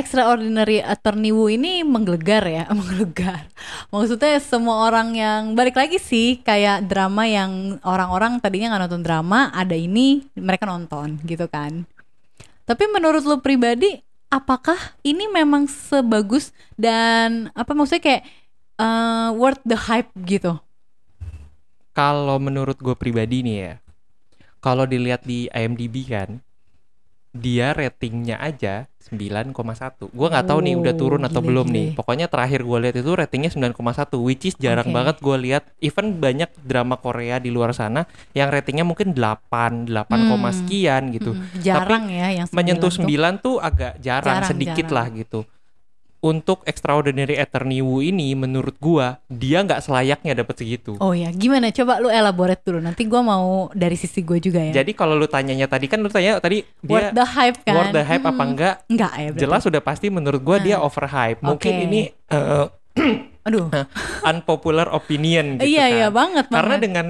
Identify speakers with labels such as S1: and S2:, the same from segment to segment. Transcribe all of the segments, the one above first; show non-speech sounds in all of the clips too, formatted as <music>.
S1: Extraordinary Attorney Woo ini menggelegar ya, <laughs> menggelegar. Maksudnya semua orang yang balik lagi sih kayak drama yang orang-orang tadinya nggak nonton drama, ada ini mereka nonton gitu kan. Tapi menurut lu pribadi, apakah ini memang sebagus dan apa maksudnya kayak eh, worth the hype gitu?
S2: Kalau menurut gue pribadi nih ya, kalau dilihat di IMDb kan, dia ratingnya aja 9,1. Gue nggak tahu nih udah
S1: Oh,
S2: turun atau
S1: gile,
S2: belum
S1: gile.
S2: nih. Pokoknya terakhir gue lihat itu ratingnya 9,1, which is jarang
S1: Oke.
S2: banget gue lihat. Even banyak drama Korea di luar sana yang ratingnya mungkin 8, 8,
S1: Hmm.
S2: sekian gitu.
S1: Mm-mm, jarang ya yang
S2: Menyentuh
S1: 9 tuh.
S2: 9 tuh agak jarang,
S1: Jarang,
S2: sedikit
S1: jarang.
S2: lah gitu. Untuk Extraordinary Attorney Woo ini menurut gua dia nggak selayaknya dapet segitu.
S1: Oh ya, gimana? Coba lu elaborate dulu. Nanti gua mau dari sisi gue juga ya.
S2: Jadi kalau lu tanyanya tadi kan lu tanya tadi
S1: worth
S2: dia
S1: the hype kan?
S2: worth the hype apa
S1: Hmm,
S2: enggak?
S1: Enggak ya berarti.
S2: Jelas sudah pasti menurut gua dia overhype. Mungkin
S1: Oke.
S2: ini eh, <clears throat>
S1: Aduh.
S2: unpopular opinion <laughs> gitu
S1: iya
S2: kan.
S1: iya banget
S2: Karena
S1: banget.
S2: dengan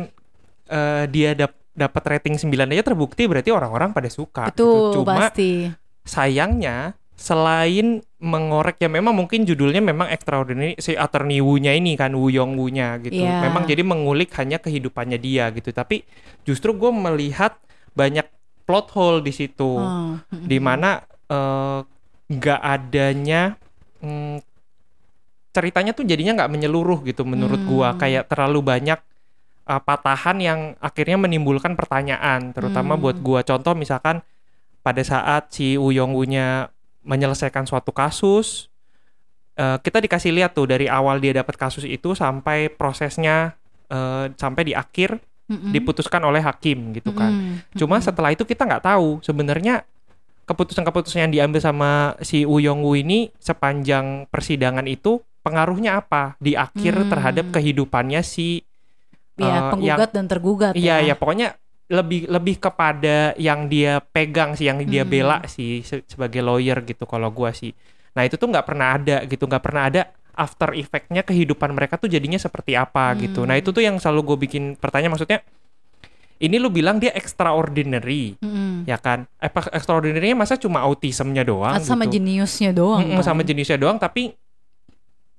S2: eh, dia dap dapat rating 9 aja terbukti berarti orang-orang pada suka
S1: Betul,
S2: gitu. Cuma
S1: pasti.
S2: sayangnya selain mengorek ya memang mungkin judulnya memang extraordinary si attorney Wu-nya ini kan Wu Yong Wu-nya gitu.
S1: Iya.
S2: Memang jadi mengulik hanya kehidupannya dia gitu. Tapi justru gue melihat banyak plot hole di situ.
S1: Oh,
S2: Di mana eh, nggak adanya mm, ceritanya tuh jadinya nggak menyeluruh gitu menurut gua
S1: Hmm.
S2: kayak terlalu banyak uh, patahan yang akhirnya menimbulkan pertanyaan terutama
S1: Hmm.
S2: buat gua contoh misalkan pada saat si Uyong Wu-nya menyelesaikan suatu kasus eh, kita dikasih lihat tuh dari awal dia dapat kasus itu sampai prosesnya eh, sampai di akhir
S1: Mm-mm.
S2: diputuskan oleh hakim gitu kan
S1: Mm-mm.
S2: Cuma setelah itu kita nggak tahu sebenarnya keputusan-keputusan yang diambil sama si Uyong Wu ini sepanjang persidangan itu pengaruhnya apa di akhir
S1: Hmm.
S2: terhadap kehidupannya si
S1: ya
S2: eh,
S1: penggugat dan tergugat
S2: iya
S1: ya.
S2: ya pokoknya lebih lebih kepada yang dia pegang sih yang dia
S1: Hmm.
S2: bela sih se- sebagai lawyer gitu kalau gua sih. Nah itu tuh nggak pernah ada gitu nggak pernah ada after effect-nya kehidupan mereka tuh jadinya seperti apa gitu. Nah
S1: Hmm.
S2: itu tuh yang selalu gue bikin pertanyaan maksudnya ini lu bilang dia extraordinary
S1: Mm-mm.
S2: ya kan? Eh, extraordinary masa cuma autismnya doang
S1: sama
S2: gitu.
S1: jeniusnya doang.
S2: Mm-mm,
S1: kan?
S2: sama jenisnya doang tapi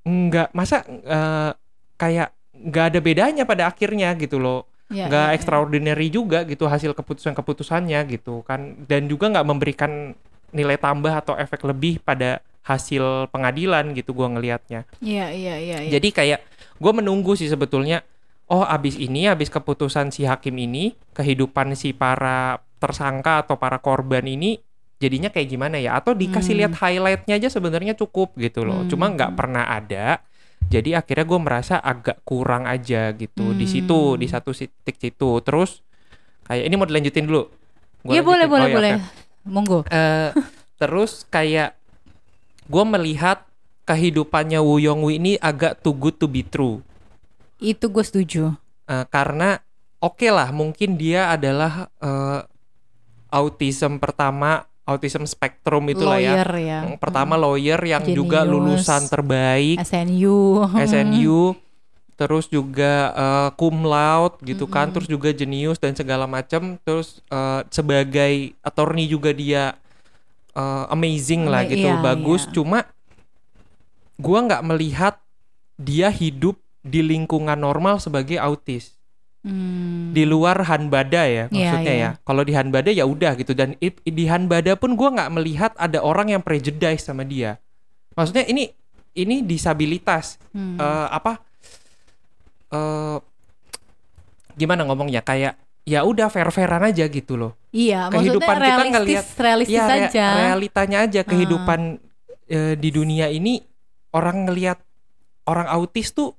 S2: nggak masa eh, kayak nggak ada bedanya pada akhirnya gitu loh
S1: Ya,
S2: nggak
S1: ya, ya.
S2: extraordinary juga gitu hasil keputusan-keputusannya gitu kan dan juga nggak memberikan nilai tambah atau efek lebih pada hasil pengadilan gitu gua ngelihatnya
S1: Iya iya iya. iya.
S2: jadi kayak gue menunggu sih sebetulnya oh abis ini abis keputusan si hakim ini kehidupan si para tersangka atau para korban ini jadinya kayak gimana ya atau dikasih
S1: Hmm.
S2: lihat highlightnya aja sebenarnya cukup gitu loh
S1: Hmm.
S2: cuma nggak pernah ada jadi akhirnya gue merasa agak kurang aja gitu di situ
S1: Hmm.
S2: di satu titik situ terus kayak ini mau dilanjutin dulu Gua
S1: Iya boleh
S2: lanjutin.
S1: boleh
S2: Oh, ya,
S1: boleh.
S2: oke.
S1: Monggo.
S2: Eh, terus kayak gue melihat kehidupannya Woo Young Woo ini agak too good to be true
S1: Itu gue setuju.
S2: Eh, karena oke lah mungkin dia adalah eh, autism pertama autism spektrum itulah ya
S1: Lawyer ya.
S2: Yang pertama lawyer yang juga
S1: Jenius.
S2: lulusan terbaik
S1: SNU.
S2: SNU terus juga eh, cum laude gitu kan
S1: Mm-mm.
S2: terus juga jenius dan segala macam terus eh, sebagai attorney juga dia eh, amazing lah gitu
S1: iya,
S2: bagus
S1: iya.
S2: cuma gua nggak melihat dia hidup di lingkungan normal sebagai autis
S1: Hmm.
S2: di luar Hanbada ya
S1: Iya,
S2: maksudnya
S1: iya.
S2: ya. Kalau di Hanbada ya udah gitu. Dan di Hanbada pun gua nggak melihat ada orang yang prejudice sama dia. Maksudnya ini ini disabilitas.
S1: Hmm.
S2: eh, apa? Eh gimana ngomongnya? Kayak ya udah fair fairan aja gitu loh.
S1: Iya,
S2: kehidupan
S1: maksudnya
S2: kita ngelihat-
S1: realistis
S2: ya
S1: aja.
S2: realitanya aja. Kehidupan eh, di dunia ini orang ngelihat orang autis tuh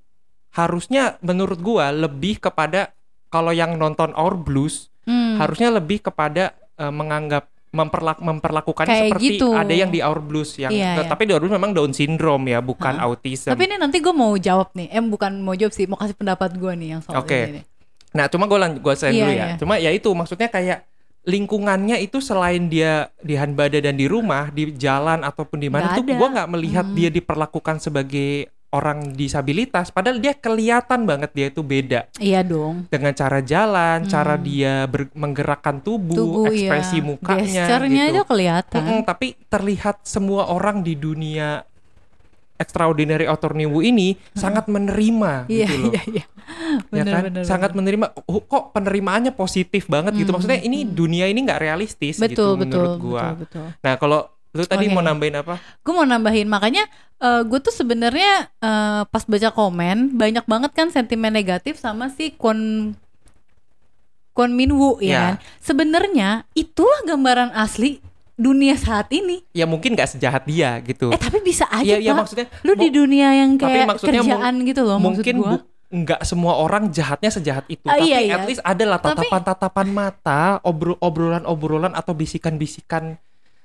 S2: harusnya menurut gua lebih kepada kalau yang nonton Our Blues
S1: Hmm.
S2: harusnya lebih kepada eh, menganggap memperlak memperlakukan
S1: Kayak
S2: seperti
S1: gitu.
S2: ada yang di Our Blues yang
S1: Iya, iya.
S2: tapi di Our Blues memang Down syndrome ya bukan
S1: Hah?
S2: autism
S1: Tapi ini nanti gue mau jawab nih. Eh bukan mau jawab sih, mau kasih pendapat gue nih yang soal
S2: Oke.
S1: ini. nih.
S2: Nah, cuma gue lanjut gue
S1: Iya,
S2: dulu ya.
S1: iya.
S2: Cuma ya itu maksudnya kayak lingkungannya itu selain dia di Hanbada dan di rumah, di jalan ataupun di mana tuh
S1: ada.
S2: gue nggak melihat
S1: Hmm.
S2: dia diperlakukan sebagai orang disabilitas padahal dia kelihatan banget dia itu beda
S1: Iya dong.
S2: dengan cara jalan, cara
S1: Hmm.
S2: dia ber- menggerakkan tubuh,
S1: Tubuh
S2: ekspresi
S1: ya.
S2: mukanya
S1: Gesturnya
S2: gitu.
S1: aja kelihatan.
S2: Mm-mm, tapi terlihat semua orang di dunia extraordinary author ini sangat menerima
S1: Iya
S2: gitu loh.
S1: iya iya.
S2: ya
S1: Bener,
S2: kan
S1: bener,
S2: sangat
S1: bener.
S2: menerima oh, kok penerimaannya positif banget gitu
S1: Hmm,
S2: maksudnya ini
S1: hmm.
S2: dunia ini nggak realistis
S1: betul
S2: gitu
S1: betul
S2: menurut gua
S1: betul betul.
S2: nah kalau lu tadi
S1: Oke.
S2: mau nambahin apa
S1: Gue mau nambahin makanya gue tuh sebenarnya eh, pas baca komen banyak banget kan sentimen negatif sama si Kwon Kwon Minwoo ya.
S2: Ya.
S1: kan. Sebenarnya itulah gambaran asli dunia saat ini.
S2: ya mungkin nggak sejahat dia gitu
S1: Eh tapi bisa aja
S2: iya
S1: Pak.
S2: maksudnya
S1: Lu di dunia yang kayak kerjaan gitu loh
S2: mungkin
S1: maksud gua.
S2: bu- nggak semua orang jahatnya sejahat itu
S1: Ah,
S2: tapi
S1: iya, iya.
S2: at least adalah
S1: Tapi-
S2: tatapan-tatapan mata obro- obrolan-obrolan atau bisikan-bisikan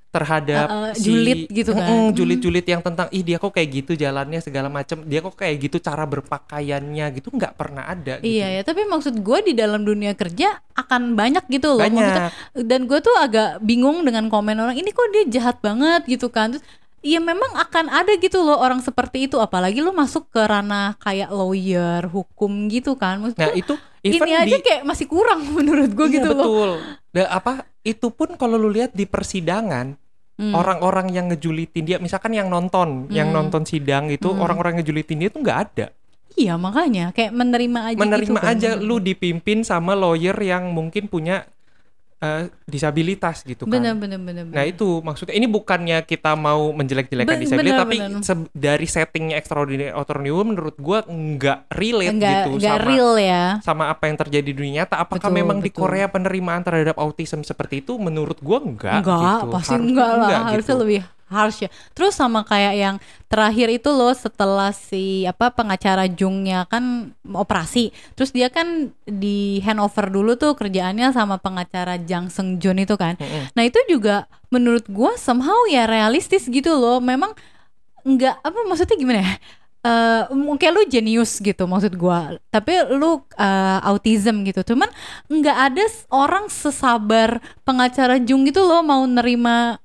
S2: terhadap
S1: Uh, uh,
S2: si
S1: julid gitu kan. Hmm.
S2: julid-julid yang tentang ih dia kok kayak gitu jalannya segala macam dia kok kayak gitu cara berpakaiannya gitu nggak pernah ada gitu.
S1: Iya ya, tapi maksud gue di dalam dunia kerja akan banyak gitu loh. Maksudnya,
S2: banyak
S1: dan gue tuh agak bingung dengan komen orang ini kok dia jahat banget gitu kan. Terus, Iya memang akan ada gitu loh orang seperti itu apalagi lo masuk ke ranah kayak lawyer, hukum gitu kan. Maksud
S2: nah itu even
S1: ini aja
S2: di
S1: kayak masih kurang <laughs> menurut gue
S2: Iya,
S1: gitu loh.
S2: betul Dan apa itu pun kalau lu lihat di persidangan
S1: Hmm.
S2: orang-orang yang ngejulitin dia misalkan yang nonton yang
S1: Hmm.
S2: nonton sidang itu
S1: Hmm.
S2: orang-orang yang ngejulitin dia tuh nggak ada
S1: Iya makanya kayak menerima aja
S2: menerima
S1: gitu kan.
S2: aja lu dipimpin sama lawyer yang mungkin punya eh, disabilitas gitu kan
S1: Bener bener bener.
S2: nah itu maksudnya ini bukannya kita mau menjelek-jelekan disabilitas tapi
S1: bener.
S2: se- dari settingnya extraordinary author new menurut gua nggak relate
S1: nggak
S2: gitu
S1: nggak
S2: sama
S1: real ya.
S2: sama apa yang terjadi di dunia nyata apakah
S1: Betul,
S2: memang di
S1: betul.
S2: Korea penerimaan terhadap autism seperti itu menurut gua enggak
S1: enggak
S2: gitu.
S1: pasti
S2: Harusnya
S1: enggak lah
S2: enggak
S1: harusnya
S2: gitu.
S1: lebih harsh ya. Terus sama kayak yang terakhir itu loh setelah si apa pengacara Jungnya kan operasi. Terus dia kan di handover dulu tuh kerjaannya sama pengacara Jang Seung Jun itu kan.
S2: Mm-mm.
S1: nah itu juga menurut gua somehow ya realistis gitu loh. Memang enggak apa maksudnya gimana ya? Eh, mungkin lu jenius gitu maksud gua. Tapi lu eh, autism gitu. Cuman nggak ada orang sesabar pengacara Jung gitu loh mau nerima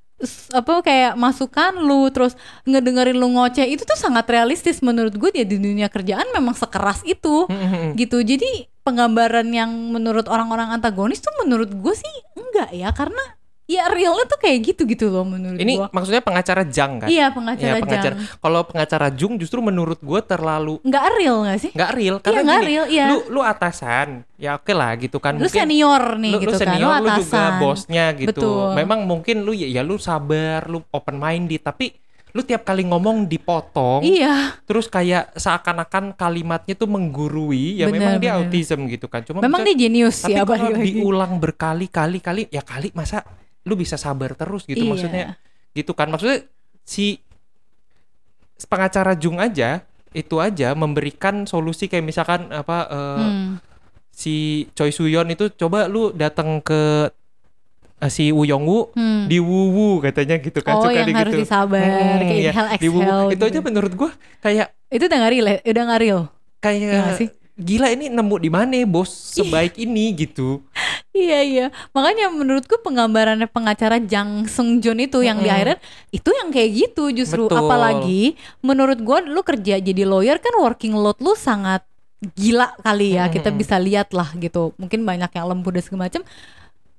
S1: apa kayak masukan lu terus ngedengerin lu ngoceh itu tuh sangat realistis menurut gue dia di dunia kerjaan memang sekeras itu
S2: Mm-mm.
S1: gitu jadi penggambaran yang menurut orang-orang antagonis tuh menurut gue sih enggak ya karena ya realnya tuh kayak gitu gitu loh menurut
S2: ini
S1: gue
S2: maksudnya pengacara Jang kan?
S1: Iya pengacara,
S2: Iya, pengacara.
S1: Jang
S2: kalau pengacara Jung justru menurut gua terlalu
S1: nggak real nggak sih?
S2: Nggak real
S1: iya
S2: karena
S1: nggak
S2: gini,
S1: real iya.
S2: lu lu atasan ya oke lah gitu kan
S1: lu
S2: mungkin
S1: senior nih
S2: lu,
S1: gitu
S2: lu
S1: kan
S2: senior
S1: lu
S2: lu
S1: atasan.
S2: juga bosnya gitu.
S1: Betul.
S2: memang mungkin lu ya, ya lu sabar lu open minded tapi lu tiap kali ngomong dipotong
S1: iya.
S2: terus kayak seakan-akan kalimatnya tuh menggurui ya
S1: Bener,
S2: memang dia
S1: bener.
S2: autism gitu kan. Cuma
S1: memang
S2: maksudnya-
S1: dia jenius
S2: tapi
S1: ya
S2: kalau diulang berkali-kali kali ya kali masa lu bisa sabar terus gitu
S1: Iya.
S2: maksudnya gitu kan maksudnya si pengacara Jung aja itu aja memberikan solusi kayak misalkan apa eh,
S1: Hmm.
S2: si Choi Suyon itu coba lu datang ke eh, si Woo
S1: Hmm.
S2: di Wuwu katanya gitu kan
S1: oh
S2: suka
S1: yang
S2: di
S1: harus
S2: gitu.
S1: disabar
S2: Hmm,
S1: kayak
S2: ya, di Wuwu.
S1: exhale
S2: itu aja
S1: gitu.
S2: menurut gua kayak
S1: itu udah nggak real ya? udah nggak real
S2: kayak
S1: Iya sih?
S2: gila ini nemu di mana bos sebaik ini gitu
S1: Iya iya, makanya menurutku penggambarannya pengacara Jang Seung Jun itu yang di akhiran itu yang kayak gitu justru.
S2: Betul.
S1: apalagi menurut gua lu kerja jadi lawyer kan working load lu sangat gila kali ya. Kita
S2: Mm-mm.
S1: bisa lihat lah gitu. Mungkin banyak yang lembur dan segala macam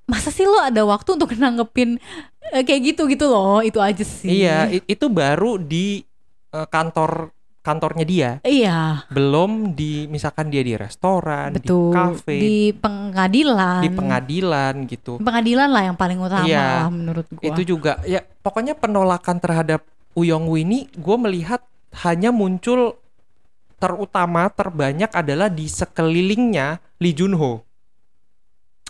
S1: masa sih lu ada waktu untuk <laughs> nanggepin eh, kayak gitu gitu loh? Itu aja sih.
S2: Iya itu baru di eh, kantor kantornya dia.
S1: Iya.
S2: Belum di misalkan dia di restoran di
S1: betul.
S2: kafe. Di,
S1: di pengadilan
S2: pengadilan gitu.
S1: Pengadilan lah yang paling utama
S2: Iya.
S1: lah menurut gua.
S2: Itu juga ya pokoknya penolakan terhadap Uyong ini gue melihat hanya muncul terutama terbanyak adalah di sekelilingnya Lee Junho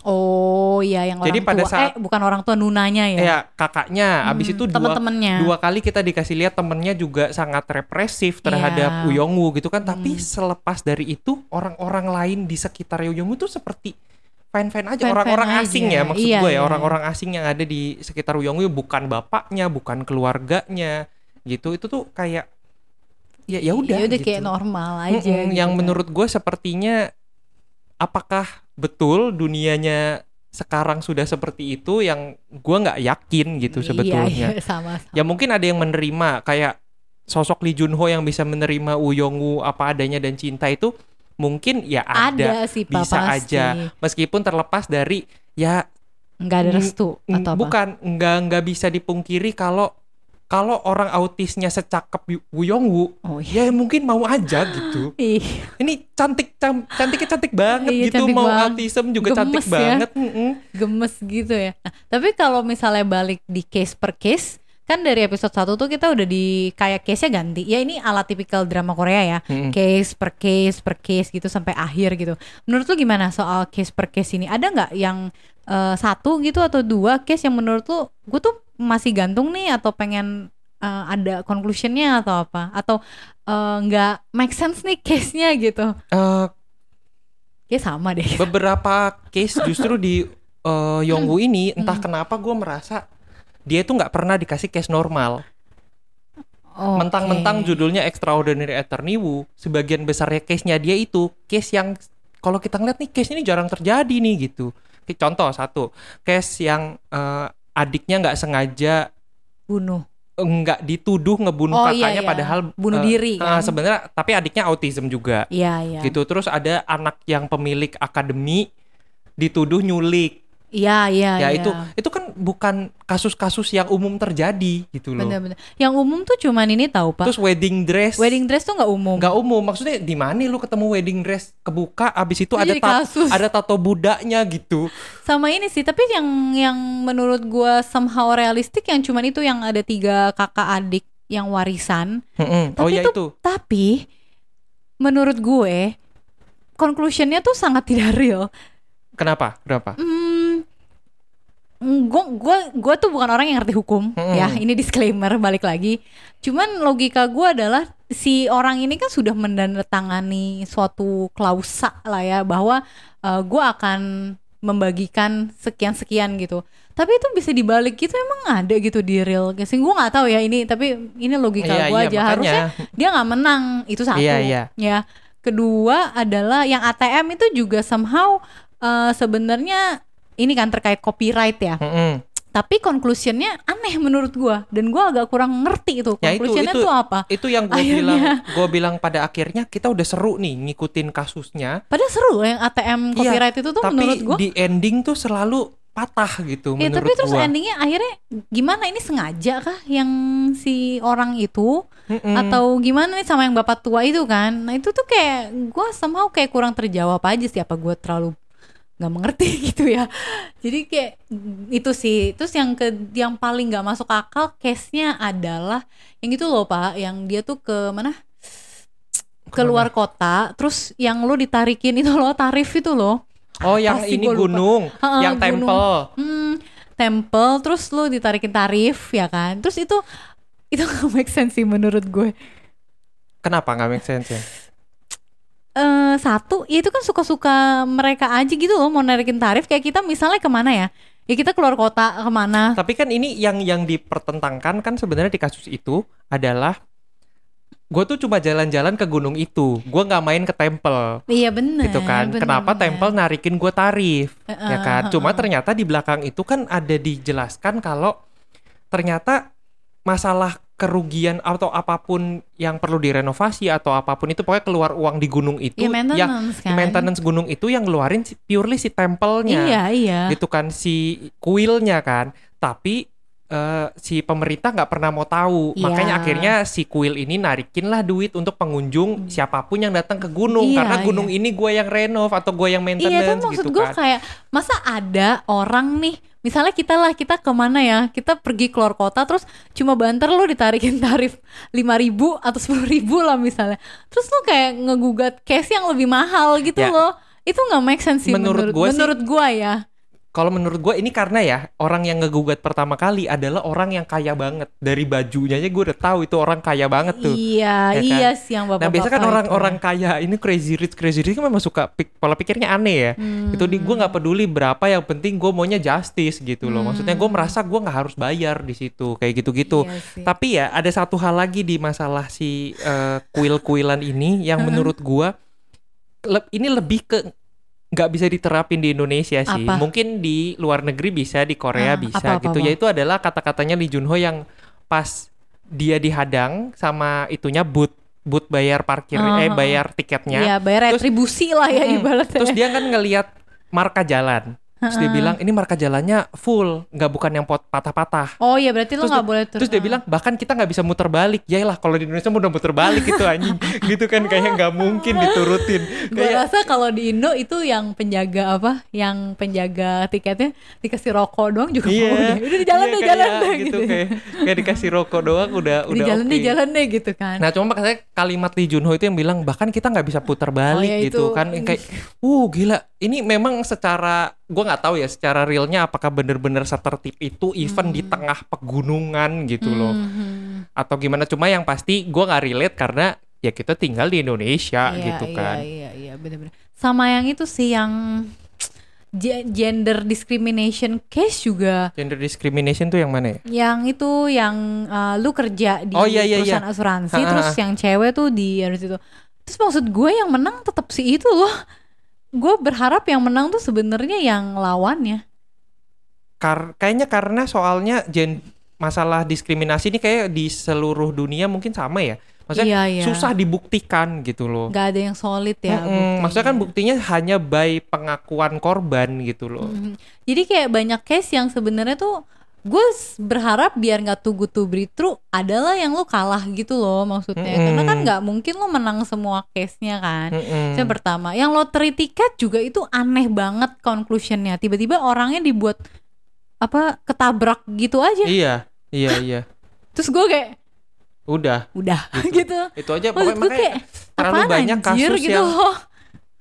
S1: Oh iya yang
S2: Jadi
S1: orang
S2: pada
S1: tua
S2: saat-
S1: eh bukan orang tua nunanya ya.
S2: ya kakaknya abis
S1: Hmm,
S2: itu dua dua kali kita dikasih lihat temennya juga sangat represif terhadap
S1: Iya.
S2: Uyong Woo gitu kan tapi
S1: Hmm.
S2: selepas dari itu orang-orang lain di sekitar Uyong Woo tuh seperti fine-fine aja orang-orang
S1: aja.
S2: asing ya maksud
S1: Iya,
S2: gue ya
S1: iya.
S2: orang-orang asing yang ada di sekitar Uyong Woo bukan bapaknya bukan keluarganya gitu itu tuh kayak ya ya udah
S1: Ya udah
S2: gitu.
S1: kayak normal aja
S2: Mm-mm,
S1: gitu
S2: yang menurut gue sepertinya apakah betul dunianya sekarang sudah seperti itu yang gue nggak yakin gitu sebetulnya
S1: Iya, iya sama, sama.
S2: ya mungkin ada yang menerima kayak sosok Lee Junho yang bisa menerima Woo apa adanya dan cinta itu mungkin ya ada,
S1: Ada sih,
S2: bisa
S1: pasti.
S2: aja meskipun terlepas dari ya
S1: nggak ada restu atau apa
S2: bukan nggak nggak bisa dipungkiri kalau kalau orang autisnya secakep Woo
S1: oh iya.
S2: ya mungkin mau aja gitu. <gasps>
S1: Ih,
S2: ini cantik cam- cantiknya cantik banget
S1: Iya,
S2: gitu.
S1: cantik
S2: mau
S1: banget.
S2: autism juga cantik
S1: Gemes ya.
S2: banget
S1: gemes gitu ya. Nah, tapi kalau misalnya balik di case per case kan dari episode 1 tuh kita udah di kayak case-nya ganti. Ya ini ala tipikal drama Korea ya.
S2: Mm-mm.
S1: case per case per case gitu sampai akhir gitu. Menurut lu gimana soal case per case ini? Ada nggak yang eh, satu gitu atau dua case yang menurut lu gue tuh masih gantung nih atau pengen eh, ada conclusionnya atau apa? Atau eh, nggak make sense nih case-nya gitu?
S2: Eh,
S1: kayak sama deh. <laughs>
S2: beberapa case justru di uh, Yongwoo ini entah kenapa gue merasa dia itu nggak pernah dikasih case normal.
S1: Oke.
S2: mentang-mentang judulnya Extraordinary Attorney Woo sebagian besarnya case-nya dia itu case yang kalau kita ngeliat nih case ini jarang terjadi nih gitu. Contoh satu case yang eh, adiknya nggak sengaja
S1: bunuh
S2: nggak dituduh ngebunuh
S1: Oh, iya,
S2: kakaknya
S1: iya.
S2: padahal
S1: Bunuh
S2: eh,
S1: diri,
S2: eh,
S1: kan?
S2: sebenarnya tapi adiknya autism juga
S1: iya iya
S2: gitu terus ada anak yang pemilik akademi dituduh nyulik
S1: iya iya
S2: ya
S1: iya.
S2: itu itu kan bukan kasus-kasus yang umum terjadi gitu loh.
S1: Bener-bener yang umum tuh cuman ini tahu pak.
S2: Terus wedding dress.
S1: Wedding dress tuh nggak umum.
S2: Nggak umum. Maksudnya di mana lu ketemu wedding dress kebuka abis itu
S1: Itu
S2: ada ta-
S1: kasus.
S2: ada tato budaknya gitu.
S1: Sama ini sih tapi yang yang menurut gua somehow realistik yang cuman itu yang ada tiga kakak adik yang warisan.
S2: Mm-mm. oh
S1: Tapi
S2: ya
S1: itu-
S2: itu.
S1: tapi menurut gue conclusionnya tuh sangat tidak real.
S2: Kenapa? Kenapa?
S1: Hmm, gue gue tuh bukan orang yang ngerti hukum.
S2: Mm-mm.
S1: ya ini disclaimer balik lagi. Cuman logika gue adalah si orang ini kan sudah mendandatangani suatu klausa lah ya bahwa eh, gue akan membagikan sekian sekian gitu. Tapi itu bisa dibalik gitu emang ada gitu di real sih gue nggak tahu ya ini tapi ini logika
S2: Iya,
S1: gue
S2: iya,
S1: aja.
S2: makanya.
S1: harusnya dia nggak menang itu satu.
S2: Iya, iya.
S1: ya. Kedua adalah yang ATM itu juga somehow eh, sebenarnya ini kan terkait copyright ya.
S2: Mm-mm.
S1: tapi conclusionnya aneh menurut gua. Dan gua agak kurang ngerti itu
S2: Ya, itu- itu-
S1: tuh apa.
S2: itu yang gue bilang <laughs> gue bilang pada akhirnya kita udah seru nih ngikutin kasusnya.
S1: Padahal seru loh yang ATM
S2: Iya,
S1: copyright itu tuh
S2: tapi
S1: menurut gua
S2: di ending tuh selalu patah gitu
S1: Ya,
S2: menurut
S1: tapi terus
S2: gua.
S1: endingnya akhirnya gimana? Ini sengaja kah yang si orang itu?
S2: Mm-mm.
S1: atau gimana nih sama yang bapak tua itu kan? Nah itu tuh kayak gua somehow kayak kurang terjawab aja sih apa gua terlalu nggak mengerti <laughs> gitu ya. Jadi kayak itu sih. Terus yang ke yang paling nggak masuk akal case nya adalah yang itu loh pak. Yang dia tuh ke mana? Keluar kota. Terus yang lo ditarikin itu loh tarif itu loh.
S2: Oh yang
S1: Pasti
S2: ini gunung.
S1: Heeh,
S2: yang
S1: gunung.
S2: temple.
S1: Hmm, temple. Terus lo ditarikin tarif ya kan? Terus itu itu <laughs> gak make sense sih menurut gue.
S2: Kenapa nggak make sense ya
S1: eh satu ya itu kan suka-suka mereka aja gitu loh mau narikin tarif kayak kita misalnya ke mana ya ya kita keluar kota ke mana
S2: Tapi kan ini yang yang dipertentangkan kan sebenarnya di kasus itu adalah gue tuh cuma jalan-jalan ke gunung itu, gue nggak main ke temple,
S1: iya bener
S2: gitu kan?
S1: bener,
S2: Kenapa
S1: bener.
S2: temple narikin gue tarif,
S1: Heeh,
S2: ya kan?
S1: heeh.
S2: Cuma ternyata di belakang itu kan ada dijelaskan kalau ternyata masalah kerugian atau apa pun yang perlu direnovasi atau apa pun itu pokoknya keluar uang di gunung itu
S1: ya maintenance
S2: yang
S1: kan.
S2: maintenance gunung itu yang ngeluarin purely si templenya
S1: iya iya.
S2: Gitu kan si kuilnya kan. Tapi eh, si pemerintah nggak pernah mau tahu.
S1: Iya.
S2: makanya akhirnya si kuil ini narikin lah duit untuk pengunjung siapa pun yang datang ke gunung.
S1: Iya,
S2: karena
S1: iya.
S2: gunung ini gue yang renov atau gue yang
S1: Iya
S2: maintenance
S1: tuh maksud
S2: gitu
S1: gue
S2: kan.
S1: kayak masa ada orang nih misalnya kita lah kita ke mana ya? Kita pergi keluar kota terus cuma banter lo ditarikin <laughs> tarif lima ribu atau sepuluh ribu lah misalnya. Terus lo kayak ngegugat case yang lebih mahal gitu
S2: Ya.
S1: loh. Itu nggak make sense sih
S2: Menurut
S1: menurut
S2: gua sih-
S1: menurut gua ya
S2: kalau menurut gue ini karena ya orang yang ngegugat pertama kali adalah orang yang kaya banget dari bajunya aja gue udah tahu itu orang kaya banget tuh
S1: iya
S2: ya kan?
S1: iya sih yang bapak
S2: Nah biasa kan orang-orang kaya ini crazy rich crazy rich kan memang suka pik, pola pikirnya aneh ya.
S1: Hmm.
S2: Itu di gue nggak peduli berapa yang penting gue maunya justice gitu loh. Maksudnya
S1: Hmm.
S2: gue merasa gue nggak harus bayar di situ kayak gitu-gitu.
S1: Iya sih.
S2: Tapi ya ada satu hal lagi di masalah si eh, kuil-kuilan ini yang <laughs> menurut gue le- ini lebih ke nggak bisa diterapin di Indonesia sih.
S1: Apa?
S2: Mungkin di luar negeri bisa, di Korea
S1: Ah,
S2: bisa
S1: apa, apa,
S2: gitu.
S1: apa?
S2: Yaitu adalah kata-katanya Lee Junho yang pas dia dihadang sama itunya boot boot bayar parkir
S1: Ah,
S2: eh
S1: ah,
S2: bayar tiketnya.
S1: Iya, bayar
S2: Terus-
S1: retribusi lah ya ibaratnya.
S2: Terus dia kan ngelihat marka jalan. Terus dia bilang ini marka jalannya full, nggak bukan yang pot patah-patah.
S1: Oh iya berarti lo
S2: Terus
S1: nggak boleh turun.
S2: Terus dia bilang bahkan kita nggak bisa muter balik. Yaelah kalau di Indonesia udah muter balik itu anjing. <laughs> gitu kan kayak nggak mungkin diturutin.
S1: Gue
S2: Kayak
S1: rasa kalau di Indo itu yang penjaga apa, yang penjaga tiketnya dikasih rokok doang juga mau
S2: Iya,
S1: deh. Udah di jalan
S2: iya,
S1: deh, jalan deh
S2: gitu,
S1: gitu.
S2: kayak kayak dikasih rokok doang udah
S1: di
S2: udah
S1: jalan
S2: oke.
S1: deh, jalan deh gitu kan.
S2: Nah, cuma makanya kalimat Lee Junho itu yang bilang bahkan kita nggak bisa putar balik
S1: Oh, ya
S2: gitu
S1: itu.
S2: kan kayak uh gila ini memang secara gua nggak tahu ya secara realnya apakah bener-bener setertib itu even di tengah pegunungan gitu loh
S1: Mhm.
S2: atau gimana cuma yang pasti gua nggak relate karena ya kita tinggal di Indonesia
S1: Iya,
S2: gitu kan
S1: Iya, iya, iya, bener-bener. Sama yang itu sih yang ge- gender discrimination case juga
S2: gender discrimination tuh yang mana ya
S1: yang itu yang uh, lu kerja di
S2: Oh, iya, iya,
S1: perusahaan
S2: iya.
S1: asuransi
S2: Ha, ha,
S1: terus
S2: ha.
S1: yang cewek tuh di harus itu terus maksud gue yang menang tetap si itu loh gue berharap yang menang tuh sebenarnya yang lawannya
S2: Kar- kayaknya karena soalnya gen masalah diskriminasi ini kayak di seluruh dunia mungkin sama ya maksudnya
S1: iya iya
S2: susah dibuktikan gitu loh
S1: nggak ada yang solid ya
S2: Mm-mm,
S1: buktinya.
S2: maksudnya kan buktinya hanya by pengakuan korban gitu loh.
S1: Mhm. jadi kayak banyak case yang sebenarnya tuh gue berharap biar nggak good to be true adalah yang lu kalah gitu loh maksudnya karena kan nggak mungkin lu menang semua case-nya kan
S2: Mm-mm.
S1: Itu yang pertama. Yang lottery tiket juga itu aneh banget conclusionnya. Tiba-tiba orangnya dibuat apa ketabrak gitu aja.
S2: Iya, iya, iya.
S1: Terus gue kayak
S2: Udah,
S1: udah gitu.
S2: itu aja pokoknya makanya
S1: kayak
S2: terlalu banyak
S1: anjir
S2: kasus
S1: gitu
S2: yang
S1: loh.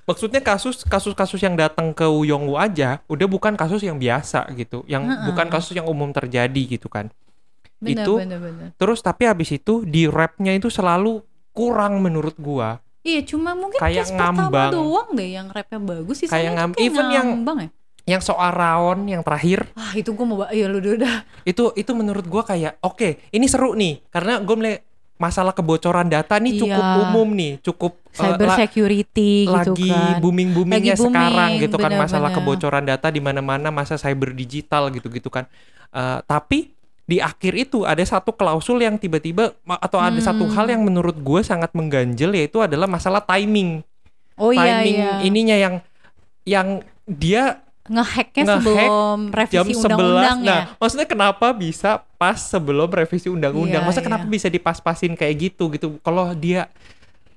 S2: Maksudnya kasus kasus-kasus yang datang ke Wuyongwu aja udah bukan kasus yang biasa gitu, yang
S1: Heeh.
S2: bukan kasus yang umum terjadi gitu kan.
S1: Bener,
S2: itu-
S1: bener, bener.
S2: Terus tapi habis itu di rapnya itu selalu kurang menurut gua.
S1: Iya cuma mungkin
S2: Kayak ngambang.
S1: doang deh yang rapnya bagus sih.
S2: Kayak ngam- even yang-
S1: ngambang ya.
S2: Yang soal Raon yang terakhir
S1: Ah itu gue mau iya lu udah.
S2: itu itu menurut gua kayak oke ini seru nih karena gue melihat masalah kebocoran data nih cukup
S1: Iya.
S2: umum nih cukup eh,
S1: Cyber
S2: la-
S1: security gitu
S2: lagi
S1: kan.
S2: booming boomingnya
S1: Lagi booming,
S2: sekarang gitu kan masalah kebocoran data di mana-mana masa cyber digital gitu gitu kan Eh, tapi di akhir itu ada satu klausul yang tiba-tiba atau ada satu
S1: Hmm.
S2: hal yang menurut gue sangat mengganjel yaitu adalah masalah timing
S1: Oh iya
S2: timing
S1: iya.
S2: ininya yang yang dia
S1: Ngehacknya
S2: ngehack
S1: sebelum revisi
S2: 11
S1: undang-undang ya.
S2: nah maksudnya kenapa bisa pas sebelum revisi undang-undang
S1: Iya,
S2: masa kenapa
S1: iya.
S2: bisa dipas-pasin kayak gitu gitu kalau dia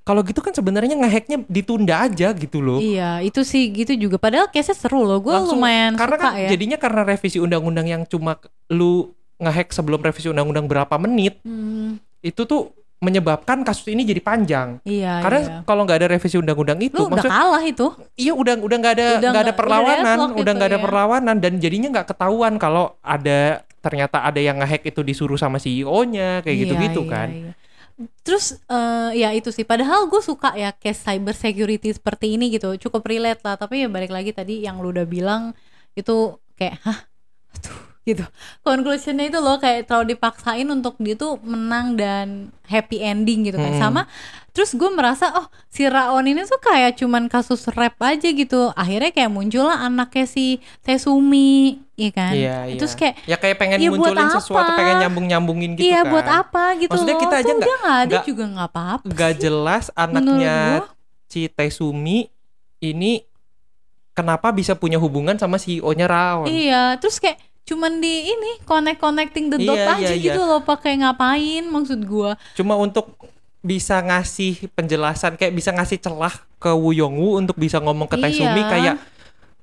S2: kalau gitu kan sebenarnya ngehacknya ditunda aja gitu loh
S1: Iya, itu sih gitu juga. Padahal case-nya seru loh. Gue lumayan
S2: karena
S1: suka
S2: kan
S1: ya.
S2: jadinya karena revisi undang-undang yang cuma lu ngehack sebelum revisi undang-undang berapa menit
S1: Hmm,
S2: itu tuh menyebabkan kasus ini jadi panjang
S1: iya,
S2: karena
S1: iya.
S2: kalau nggak ada revisi undang-undang itu
S1: Lu udah
S2: maksud
S1: kalah itu.
S2: iya udah udah nggak ada
S1: Udah
S2: nggak ada
S1: udah
S2: perlawanan udah nggak ada
S1: ya.
S2: perlawanan dan jadinya nggak ketahuan kalau ada ternyata ada yang ngehack itu disuruh sama CEO-nya kayak
S1: Iya,
S2: gitu-gitu
S1: iya,
S2: kan
S1: iya. Terus eh, ya itu sih. Padahal gue suka ya case cyber security seperti ini gitu. Cukup relate lah. Tapi ya balik lagi tadi yang lu udah bilang itu kayak hah, aduh gitu. Conclusionnya itu loh kayak terlalu dipaksain untuk dia tuh menang dan happy ending gitu kan.
S2: Hmm.
S1: Sama terus gue merasa oh si Raon ini tuh kayak cuman kasus rap aja gitu. Akhirnya kayak muncul lah anaknya si Tesumi, iya kan?
S2: iya iya
S1: Terus kayak
S2: ya kayak pengen
S1: "Ya, buat
S2: munculin sesuatu
S1: apa?"
S2: pengen nyambung-nyambungin gitu
S1: iya
S2: kan
S1: buat apa gitu
S2: Maksudnya
S1: loh.
S2: kita aja
S1: Tuh
S2: nggak-
S1: ada juga nggak apa-apa
S2: nggak jelas anaknya si Tesumi ini kenapa bisa punya hubungan sama CEO-nya Raon
S1: iya terus kayak cuman di ini connect connecting the dot
S2: Iya,
S1: aja
S2: iya, iya.
S1: gitu loh pakai ngapain maksud gua
S2: cuma untuk bisa ngasih penjelasan kayak bisa ngasih celah ke Woo Yongwoo untuk bisa ngomong ke Taesumi
S1: Iya.
S2: kayak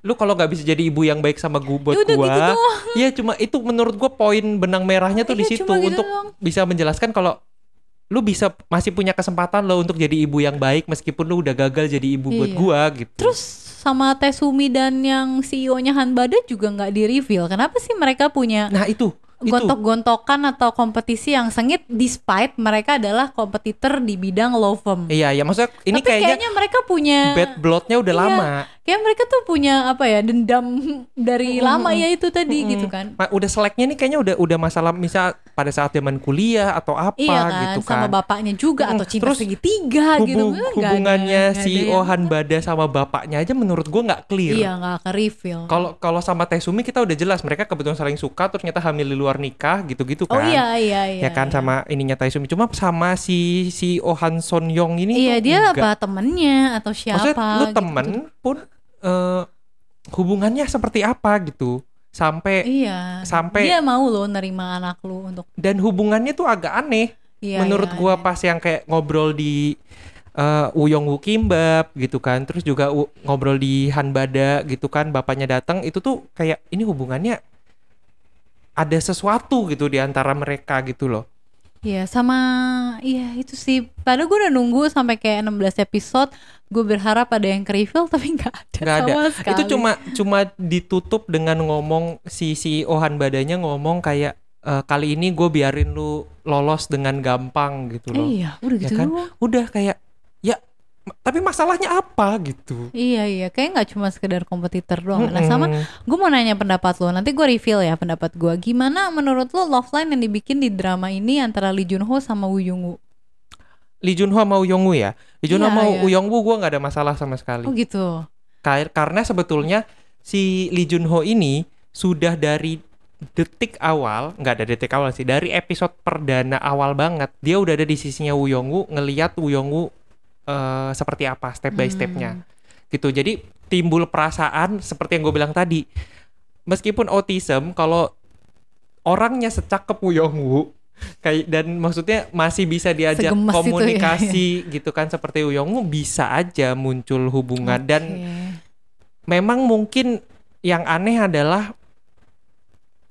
S2: lu kalau nggak bisa jadi ibu yang baik sama gua buat
S1: Ya udah
S2: gua
S1: gitu.
S2: Iya cuma itu menurut gua poin benang merahnya tuh di
S1: Iya,
S2: situ
S1: cuma gitu
S2: untuk
S1: doang.
S2: bisa menjelaskan kalau lu bisa masih punya kesempatan lo untuk jadi ibu yang baik meskipun lu udah gagal jadi ibu buat
S1: Iya.
S2: gua gitu.
S1: terus sama Tesumi dan yang CEO-nya Hanbada juga nggak di reveal kenapa sih mereka punya
S2: nah itu
S1: gontok-gontokan atau kompetisi yang sengit despite mereka adalah kompetitor di bidang law firm
S2: iya ya maksudnya ini
S1: tapi
S2: kayaknya,
S1: kayaknya mereka punya
S2: bad bloodnya udah
S1: Iya.
S2: lama.
S1: kayak mereka tuh punya apa ya dendam dari
S2: Mm-mm.
S1: lama ya itu tadi
S2: Mm-mm.
S1: gitu kan
S2: udah seleknya nih kayaknya udah udah masalah misal pada saat zaman kuliah atau apa
S1: iya kan,
S2: gitu
S1: sama
S2: kan.
S1: bapaknya juga
S2: Mm,
S1: atau cinta
S2: terus
S1: segitiga gitu.
S2: Hubung-
S1: Nggak ada-
S2: hubungannya si
S1: ada yang-
S2: Ohan Bada sama bapaknya aja menurut gua nggak clear.
S1: Iya nggak ke reveal.
S2: Kalau kalau sama Tesumi kita udah jelas mereka kebetulan saling suka terus ternyata hamil di luar nikah gitu-gitu
S1: Oh
S2: kan.
S1: iya iya iya.
S2: ya kan
S1: iya.
S2: sama ininya Taesumi cuma sama si si Ohan Son Yong ini
S1: Iya dia
S2: enggak.
S1: apa temennya atau siapa?
S2: Maksudnya lu
S1: gitu.
S2: temen pun eh, hubungannya seperti apa gitu sampai
S1: Iya.
S2: sampai-
S1: dia mau loh nerima anak lu untuk.
S2: dan hubungannya tuh agak aneh
S1: Iya,
S2: menurut
S1: iya,
S2: gua
S1: iya.
S2: pas yang kayak ngobrol di eh Uyong Woo Kimbap gitu kan terus juga u- ngobrol di Hanbada gitu kan bapaknya datang itu tuh kayak ini hubungannya ada sesuatu gitu di antara mereka gitu loh
S1: Iya sama iya itu sih. Padahal gue udah nunggu sampai kayak 16 episode. Gue berharap ada yang ke reveal tapi nggak ada
S2: nggak ada
S1: sekali.
S2: itu cuma cuma ditutup dengan ngomong si si Ohan Badanya ngomong kayak "Eh, kali ini gue biarin lu lolos dengan gampang gitu loh
S1: Iya udah
S2: Ya
S1: gitu
S2: kan?
S1: doang.
S2: udah kayak ya tapi masalahnya apa gitu
S1: Iya iya kayak nggak cuma sekedar kompetitor doang. Nah sama gue mau nanya pendapat lo. Nanti gue reveal ya pendapat gue. Gimana menurut lo love line yang dibikin di drama ini antara Lee Jun Ho sama Woo Young Woo?
S2: Lee Junho sama Uyong Woo ya? Lee Junho sama
S1: iya.
S2: Uyong Woo gue nggak ada masalah sama sekali.
S1: Oh gitu.
S2: Ka- karena sebetulnya si Lee Junho ini sudah dari detik awal nggak ada detik awal sih dari episode perdana awal banget dia udah ada di sisinya Woo ngelihat Young Woo eh, seperti apa step by stepnya. Gitu. Jadi timbul perasaan seperti yang gue bilang tadi. Meskipun autism kalau orangnya secakep Woo kayak dan maksudnya masih bisa diajak
S1: Segemes itu ya,
S2: komunikasi gitu kan seperti Woo bisa aja muncul hubungan dan
S1: Oke.
S2: memang mungkin yang aneh adalah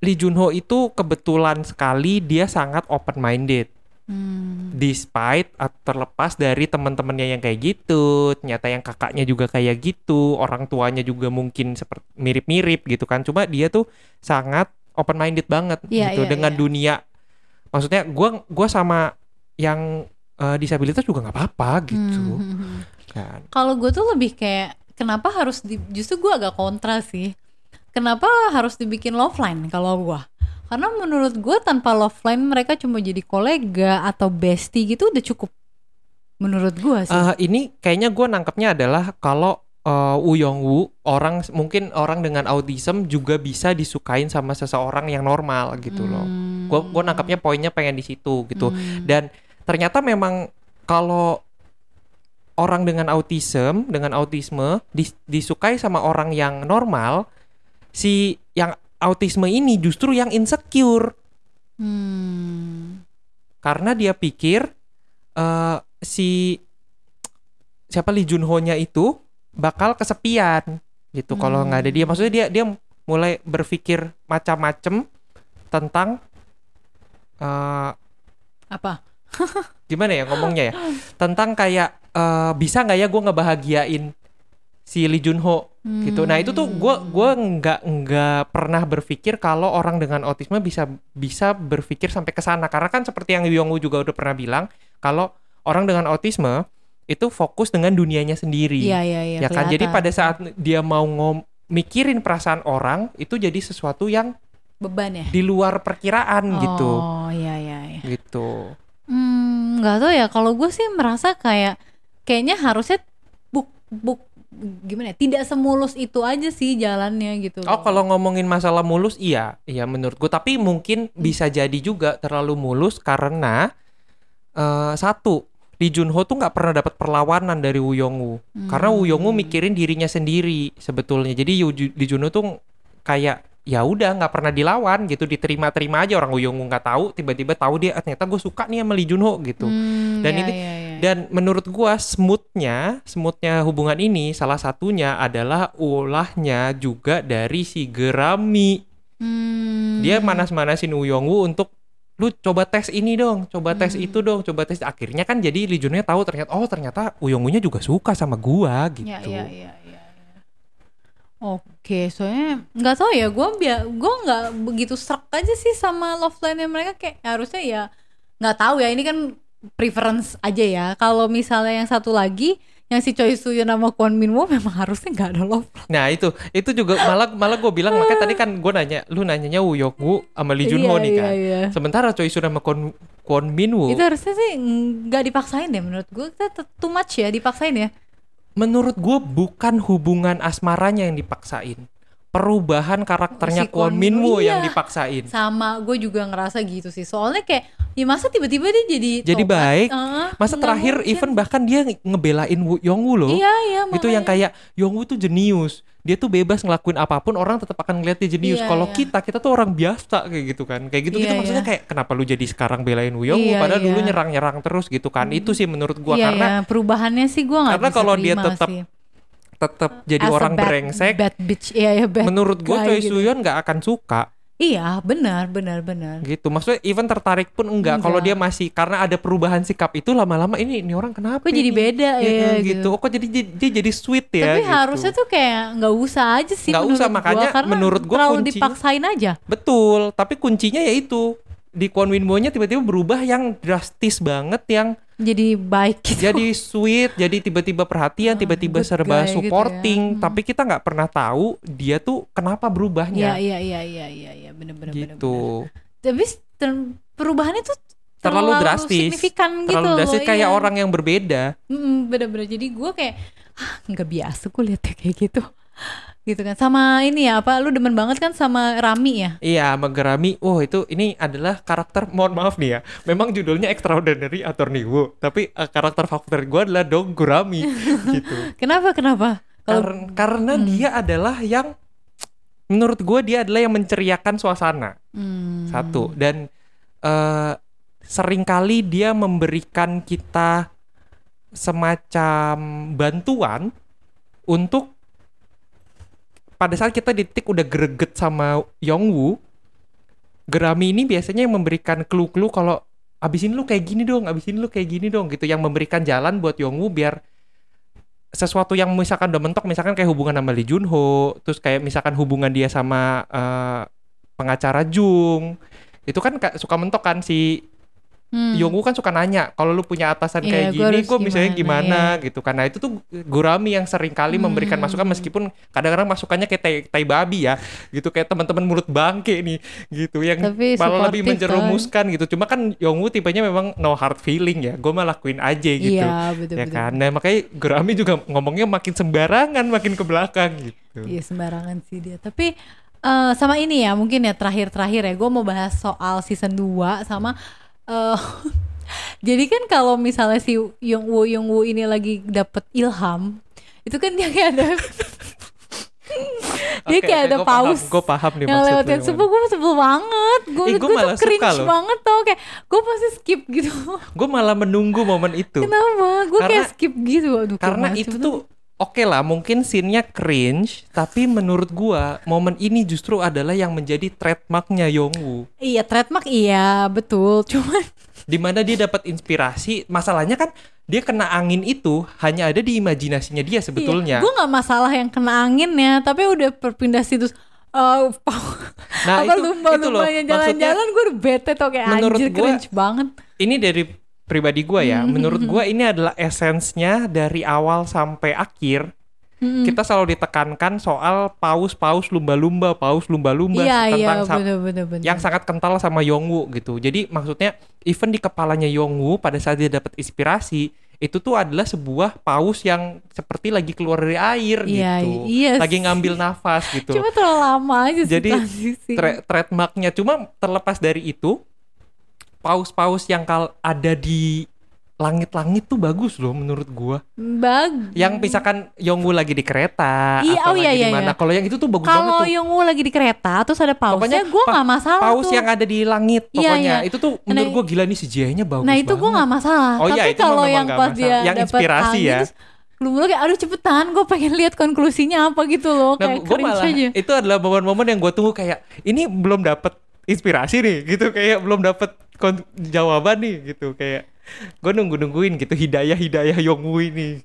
S2: Lee Junho itu kebetulan sekali dia sangat open minded
S1: Hmm.
S2: despite atau terlepas dari teman-temannya yang kayak gitu ternyata yang kakaknya juga kayak gitu orang tuanya juga mungkin seperti mirip-mirip gitu kan cuma dia tuh sangat open minded banget
S1: Iya,
S2: gitu
S1: iya,
S2: dengan
S1: iya.
S2: dunia maksudnya gua gua sama yang eh, disabilitas juga nggak apa-apa gitu
S1: Hmm, hmm, hmm.
S2: kan
S1: Kalau gue tuh lebih kayak kenapa harus di, justru gue agak kontra sih. Kenapa harus dibikin love line kalau gue? Karena menurut gue tanpa love line mereka cuma jadi kolega atau bestie gitu udah cukup. Menurut gue sih.
S2: Eh, ini kayaknya gue nangkepnya adalah kalau uh, Woo Young Woo orang mungkin orang dengan autism juga bisa disukain sama seseorang yang normal gitu loh.
S1: Hmm.
S2: Gue gue nangkepnya poinnya pengen di situ gitu.
S1: Hmm.
S2: Dan ternyata memang kalau orang dengan autism dengan autisme dis- disukai sama orang yang normal, si yang autisme ini justru yang insecure
S1: Hmm.
S2: karena dia pikir eh si siapa Lee Junho nya itu bakal kesepian gitu. Kalau nggak ada dia maksudnya dia dia mulai berpikir macam-macam tentang eh
S1: Apa? <laughs>
S2: gimana ya ngomongnya ya? Tentang kayak eh, bisa nggak ya gue ngebahagiain si Lee Junho gitu. Nah itu tuh gue gua nggak nggak pernah berpikir kalau orang dengan autisme bisa bisa berpikir sampai ke sana. Karena kan seperti yang Yongwoo juga udah pernah bilang kalau orang dengan autisme itu fokus dengan dunianya sendiri
S1: Iya iya iya.
S2: ya kan jadi pada saat dia mau ngom mikirin perasaan orang itu jadi sesuatu yang
S1: beban ya.
S2: di luar perkiraan gitu
S1: Oh iya iya iya.
S2: gitu
S1: Hmm, nggak tahu ya. Kalau gue sih merasa kayak kayaknya harusnya buk buk gimana? ya, Tidak semulus itu aja sih jalannya gitu.
S2: Oh kalau ngomongin masalah mulus iya iya menurut gue tapi mungkin
S1: Hmm.
S2: bisa jadi juga terlalu mulus karena eh satu Lee Junho tuh nggak pernah dapat perlawanan dari Woo Young Woo karena Woo Young Woo mikirin dirinya sendiri sebetulnya jadi Lee Junho tuh kayak ya udah nggak pernah dilawan gitu diterima-terima aja orang Woo Young Woo nggak tahu tiba-tiba tahu dia "Ah, ternyata gue suka nih sama Lee Junho gitu
S1: Hmm,
S2: Dan
S1: iya,
S2: ini-
S1: iya, iya.
S2: dan menurut gua smoothnya, smoothnya hubungan ini salah satunya adalah ulahnya juga dari si Gerami.
S1: Hmm.
S2: Dia manas-manasin Woo Young Woo untuk lu coba tes ini dong, coba tes
S1: Hmm.
S2: itu dong, coba tes. Akhirnya kan jadi Junho tahu ternyata oh ternyata Woo-nya juga suka sama gua gitu.
S1: Ya, ya, ya, ya, ya. Oke, soalnya nggak tahu ya, gue bia, gue nggak begitu serak aja sih sama love line mereka kayak harusnya ya nggak tahu ya ini kan preference aja ya. Kalau misalnya yang satu lagi yang si Choi Soo Yoon sama Kwon Min Woo memang harusnya nggak ada love.
S2: Nah itu itu juga malah malah gue bilang makanya tadi kan gue nanya lu nanyanya Woo Yok Woo sama Lee Jun Ho
S1: Iya,
S2: nih kan.
S1: iya, iya.
S2: Sementara Choi Soo sama Kwon Kwon Min Woo
S1: Itu harusnya sih nggak dipaksain deh menurut gue. Kita too much ya dipaksain ya.
S2: menurut gue bukan hubungan asmaranya yang dipaksain. Perubahan karakternya
S1: Si
S2: Kwon Min Woo
S1: Min-
S2: yang
S1: iya.
S2: dipaksain.
S1: Sama gue juga ngerasa gitu sih. Soalnya kayak ya masa tiba-tiba dia jadi
S2: Jadi
S1: tobat?
S2: baik.
S1: Heeh,
S2: Masa terakhir
S1: mungkin.
S2: even bahkan dia ngebelain Woo Yong Woo loh.
S1: Iya iya.
S2: itu yang
S1: makanya.
S2: kayak Yongwoo tuh jenius dia tuh bebas ngelakuin apa pun orang tetap akan ngeliat dia jenius
S1: Iya,
S2: kalau
S1: iya.
S2: kita kita tuh orang biasa kayak gitu kan kayak gitu gitu
S1: Iya,
S2: maksudnya
S1: iya.
S2: kayak kenapa lu jadi sekarang belain Woo Yongwoo
S1: Iya,
S2: padahal dulu
S1: iya.
S2: nyerang nyerang terus gitu kan itu sih menurut gua
S1: Iya,
S2: karena
S1: iya. perubahannya sih gue nggak
S2: karena kalau dia tetap. Tetap jadi
S1: As
S2: orang
S1: bad-
S2: brengsek
S1: bad bitch. Iya ya bad
S2: menurut gua
S1: guy
S2: Choi
S1: gitu.
S2: Suyon nggak akan suka.
S1: Iya benar benar benar.
S2: Gitu. Maksudnya even tertarik pun enggak. Kalau dia
S1: Enggak.
S2: masih karena ada perubahan sikap itu lama-lama ini ini orang kenapa
S1: kok jadi beda ya,
S2: Iya,
S1: gitu.
S2: gitu. Oh kok jadi dia, jadi sweet ya
S1: tapi
S2: gitu.
S1: harusnya tuh kayak nggak usah aja sih
S2: Nggak usah,
S1: gua,
S2: makanya
S1: karena
S2: menurut gua
S1: terlalu
S2: kuncinya-
S1: dipaksain aja.
S2: Betul, tapi kuncinya yaitu di Kwon Win Bo-nya tiba-tiba berubah yang drastis banget yang
S1: jadi baik gitu
S2: jadi sweet, jadi tiba-tiba perhatian,
S1: Ah,
S2: tiba-tiba
S1: good
S2: serba
S1: gitu ya.
S2: supporting,
S1: Hmm.
S2: tapi kita nggak pernah tahu dia tuh kenapa
S1: Iya
S2: berubahnya
S1: iya iya iya iya iya bener bener bener,
S2: gitu.
S1: bener. Tapi perubahannya tuh
S2: Terlalu drastis.
S1: signifikan gitu
S2: Terlalu
S1: loh,
S2: drastis kayak
S1: iya.
S2: orang yang berbeda.
S1: Mm, bener-bener jadi gue kayak ah, nggak biasa gue liatnya kayak gitu gitu kan sama ini ya apa lu demen banget kan sama Rami ya
S2: Iya, Magerami. Oh, itu ini adalah karakter mohon maaf nih ya. Memang judulnya Extraordinary Attorney Woo, tapi eh, karakter favorit gue adalah Dong Gurami <laughs> gitu.
S1: kenapa kenapa kalau
S2: Kar- karena
S1: Hmm.
S2: dia adalah yang menurut gue dia adalah yang menceriakan suasana
S1: Hmm.
S2: satu dan eh sering kali dia memberikan kita semacam bantuan untuk pada saat kita di titik udah greget sama Yongwoo Gerami ini biasanya yang memberikan clue-clue kalau abis ini lu kayak gini dong, abis ini lu kayak gini dong gitu. Yang memberikan jalan buat Yongwoo biar sesuatu yang misalkan udah mentok misalkan kayak hubungan sama Lee Jun Ho terus kayak misalkan hubungan dia sama eh, pengacara Jung itu kan ka- suka mentok kan si
S1: Hmm.
S2: Yongwoo kan suka nanya kalau lu punya atasan
S1: Iya,
S2: kayak
S1: gua
S2: gini gue misalnya
S1: gimana,
S2: gimana? Gitu kan. Nah itu tuh Gurami yang sering kali memberikan
S1: Hmm.
S2: masukan meskipun kadang-kadang masukannya kayak tai, tai babi ya. Gitu kayak teman-teman mulut bangke nih gitu yang
S1: Tapi
S2: malah lebih
S1: supportive
S2: menjerumuskan gitu. Cuma kan Yongwoo tipenya memang no hard feeling ya. Gue mah lakuin aja gitu.
S1: Iya betul
S2: ya
S1: betul
S2: kan? Nah makanya Gurami juga ngomongnya makin sembarangan makin ke belakang gitu.
S1: Iya sembarangan sih dia. Tapi eh, sama ini ya mungkin ya terakhir-terakhir ya gue mau bahas soal season 2 sama eh <laughs> jadi kan kalau misalnya si Young Woo Young Woo ini lagi dapet ilham itu kan dia kayak ada <laughs> dia kayak ada paus
S2: gue paham nih
S1: yang
S2: maksud
S1: lewat
S2: lu
S1: yang sebel gue sebel banget. Gue
S2: Eh,
S1: gue
S2: gua
S1: tuh
S2: suka
S1: cringe
S2: loh.
S1: banget tau kayak gue pasti skip gitu.
S2: Gue malah menunggu momen itu.
S1: Kenapa? Gue kayak skip gitu. Aduh,
S2: karena itu tuh oke lah mungkin scene-nya cringe tapi menurut gua momen ini justru adalah yang menjadi trademarknya Yongwoo
S1: iya trademark iya betul. Cuman <laughs>
S2: di mana dia dapat inspirasi masalahnya kan dia kena angin itu hanya ada di imajinasinya dia sebetulnya.
S1: Gue nggak masalah yang kena angin ya, tapi udah berpindah situs uh,
S2: nah <laughs>
S1: apa
S2: itu itu loh
S1: lumba-lumbanya jalan-jalan gue udah bete tau kayak anjir
S2: gua-
S1: cringe banget.
S2: ini dari pribadi gua ya
S1: Hmm.
S2: menurut gua ini adalah esensnya dari awal sampai akhir
S1: Mm-mm.
S2: kita selalu ditekankan soal paus-paus lumba-lumba paus lumba-lumba
S1: Iya iya
S2: tentang sa-
S1: bener bener bener.
S2: yang sangat kental sama Yongwoo gitu. Jadi maksudnya even di kepalanya Yongwoo pada saat dia dapat inspirasi itu tuh adalah sebuah paus yang seperti lagi keluar dari air
S1: Iya,
S2: gitu.
S1: iya
S2: Lagi ngambil nafas gitu.
S1: Cuma terlalu lama aja sih
S2: Jadi. Tra- trademarknya cuma terlepas dari itu paus-paus yang kal ada di langit-langit tuh bagus loh menurut gua.
S1: Bagus.
S2: Yang misalkan Yongwoo lagi di kereta
S1: Iya,
S2: atau
S1: oh iya,
S2: lagi
S1: iya,
S2: di mana.
S1: iya.
S2: Kalau yang itu tuh bagus banget
S1: kalau
S2: tuh.
S1: Yongwoo lagi di kereta terus ada pausnya,
S2: Pokoknya
S1: gue
S2: pa-
S1: nggak masalah
S2: paus
S1: tuh.
S2: yang ada di langit
S1: Iya,
S2: pokoknya
S1: iya.
S2: itu tuh menurut
S1: Nah,
S2: gue gila nih CGI-nya bagus
S1: nah itu
S2: banget.
S1: nggak masalah.
S2: Oh iya,
S1: Tapi
S2: mah
S1: kalau yang pas
S2: masalah.
S1: dia
S2: Yang inspirasi ya.
S1: terus lu mulu kayak aduh cepetan gue pengen lihat konklusinya apa gitu loh
S2: Nah,
S1: kayak cringe
S2: malah
S1: aja.
S2: itu adalah momen-momen yang gue tunggu kayak ini belum dapet inspirasi nih gitu kayak belum dapet jawaban nih gitu kayak gue nunggu nungguin gitu hidayah hidayah Yongwoo ini.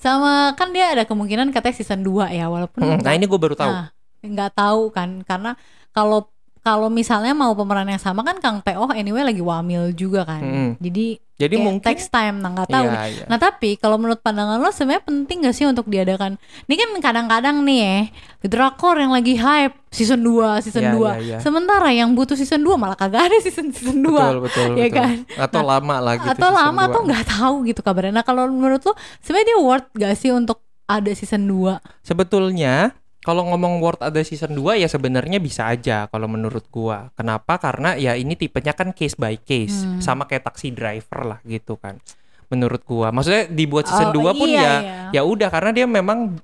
S1: Sama kan dia ada kemungkinan katanya season 2 ya walaupun
S2: Hmm, nah ini gue baru tahu.
S1: Nah, nggak tahu kan karena kalau kalau misalnya mau pemeran yang sama kan Kang Teo anyway lagi wamil juga kan.
S2: Mm-mm.
S1: Jadi
S2: Jadi
S1: kayak
S2: mungkin
S1: takes time nah nggak tahu.
S2: Iya, iya.
S1: Nah tapi kalau menurut pandangan lo sebenarnya penting gak sih untuk diadakan Ini kan kadang-kadang nih ya Drakor yang lagi hype season 2, season
S2: Iya,
S1: 2
S2: iya, iya.
S1: Sementara yang butuh season 2 malah kagak ada season season 2
S2: betul betul
S1: ya
S2: betul.
S1: kan?
S2: Atau lama lagi
S1: Atau lama atau nggak tahu gitu kabarnya Nah kalau menurut lo sebenarnya dia worth gak sih untuk ada season 2
S2: Sebetulnya kalau ngomong World ada season 2 ya sebenarnya bisa aja kalau menurut gua. Kenapa? Karena ya ini tipenya kan case by case,
S1: Hmm.
S2: sama kayak taxi driver lah gitu kan. Menurut gua. Maksudnya dibuat
S1: Oh,
S2: season 2 pun
S1: iya,
S2: ya
S1: iya.
S2: ya udah karena dia memang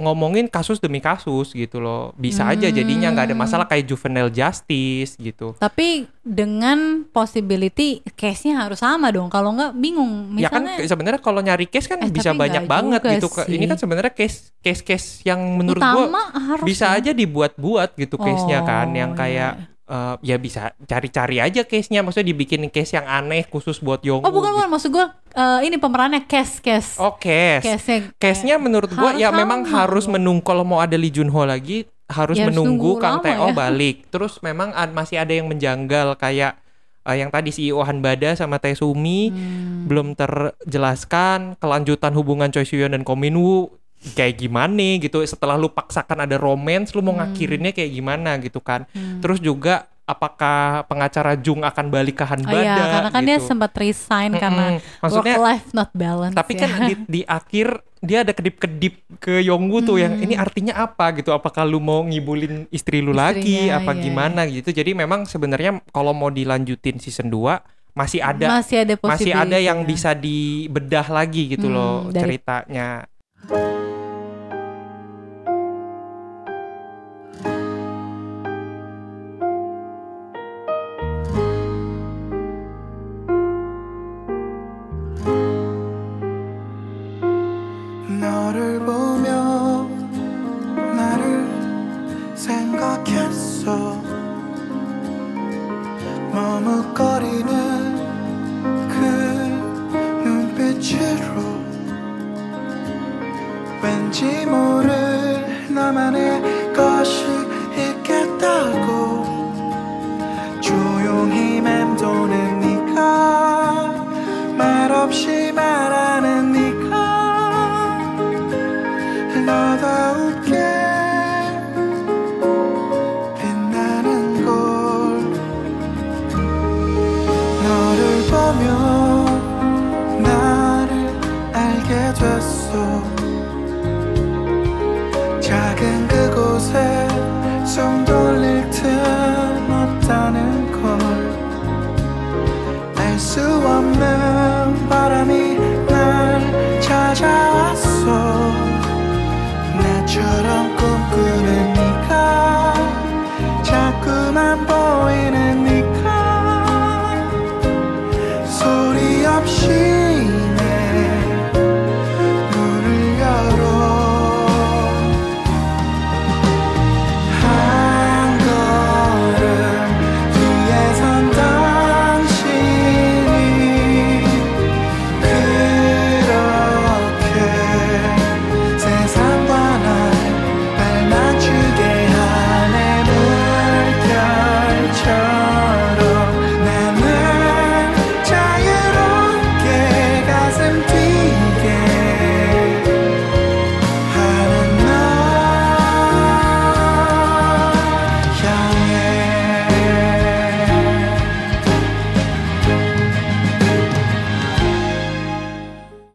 S2: ngomongin kasus demi kasus gitu loh. Bisa aja jadinya nggak ada
S1: Hmm.
S2: masalah kayak juvenile justice gitu.
S1: Tapi dengan possibility case-nya harus sama dong Kalau nggak bingung
S2: ya kan
S1: Misalnya
S2: sebenarnya kalau nyari case kan
S1: Eh,
S2: bisa banyak banget gitu. Ke- Ini
S1: sih.
S2: kan sebenarnya case case case yang menurut gua
S1: utama harus
S2: bisa aja dibuat-buat gitu case-nya kan
S1: Oh,
S2: yang kayak eh, ya bisa cari-cari aja case-nya maksudnya dibikin case yang aneh khusus buat Yongwoo
S1: Oh bukan
S2: gitu.
S1: bukan maksud gue eh, ini pemerannya case case.
S2: Oh, case.
S1: Case-nya
S2: Case-nya menurut gua
S1: harus
S2: ya memang
S1: sama
S2: harus menunggu kalau mau ada Lee Jun Ho lagi harus
S1: Ya,
S2: menunggu
S1: nunggu
S2: Kang Teo
S1: ya.
S2: balik. Terus memang ad- masih ada yang menjanggal kayak eh, yang tadi si Ohan Bada sama Taesumi
S1: Hmm.
S2: belum terjelaskan kelanjutan hubungan Choi Siwon dan Ko Min Woo kayak gimana gitu setelah lu paksakan ada romance lu mau ngakhirinnya kayak gimana gitu kan
S1: Hmm.
S2: terus juga apakah pengacara Jung akan balik ke Han
S1: Oh iya, karena kan dia
S2: gitu.
S1: sempat resign karena
S2: Mm-mm. maksudnya
S1: work life not balance.
S2: tapi
S1: ya.
S2: kan di, di akhir dia ada kedip-kedip ke Yongwoo tuh yang
S1: Hmm.
S2: ini artinya apa gitu apakah lu mau ngibulin istri lu lagi
S1: Istrinya,
S2: apa
S1: iya,
S2: gimana gitu jadi memang sebenarnya kalau mau dilanjutin season 2 masih ada
S1: masih ada
S2: masih ada yang
S1: ya.
S2: bisa dibedah lagi gitu
S1: Hmm,
S2: loh
S1: dari-
S2: ceritanya.
S3: Thank you. 수 없는 바람이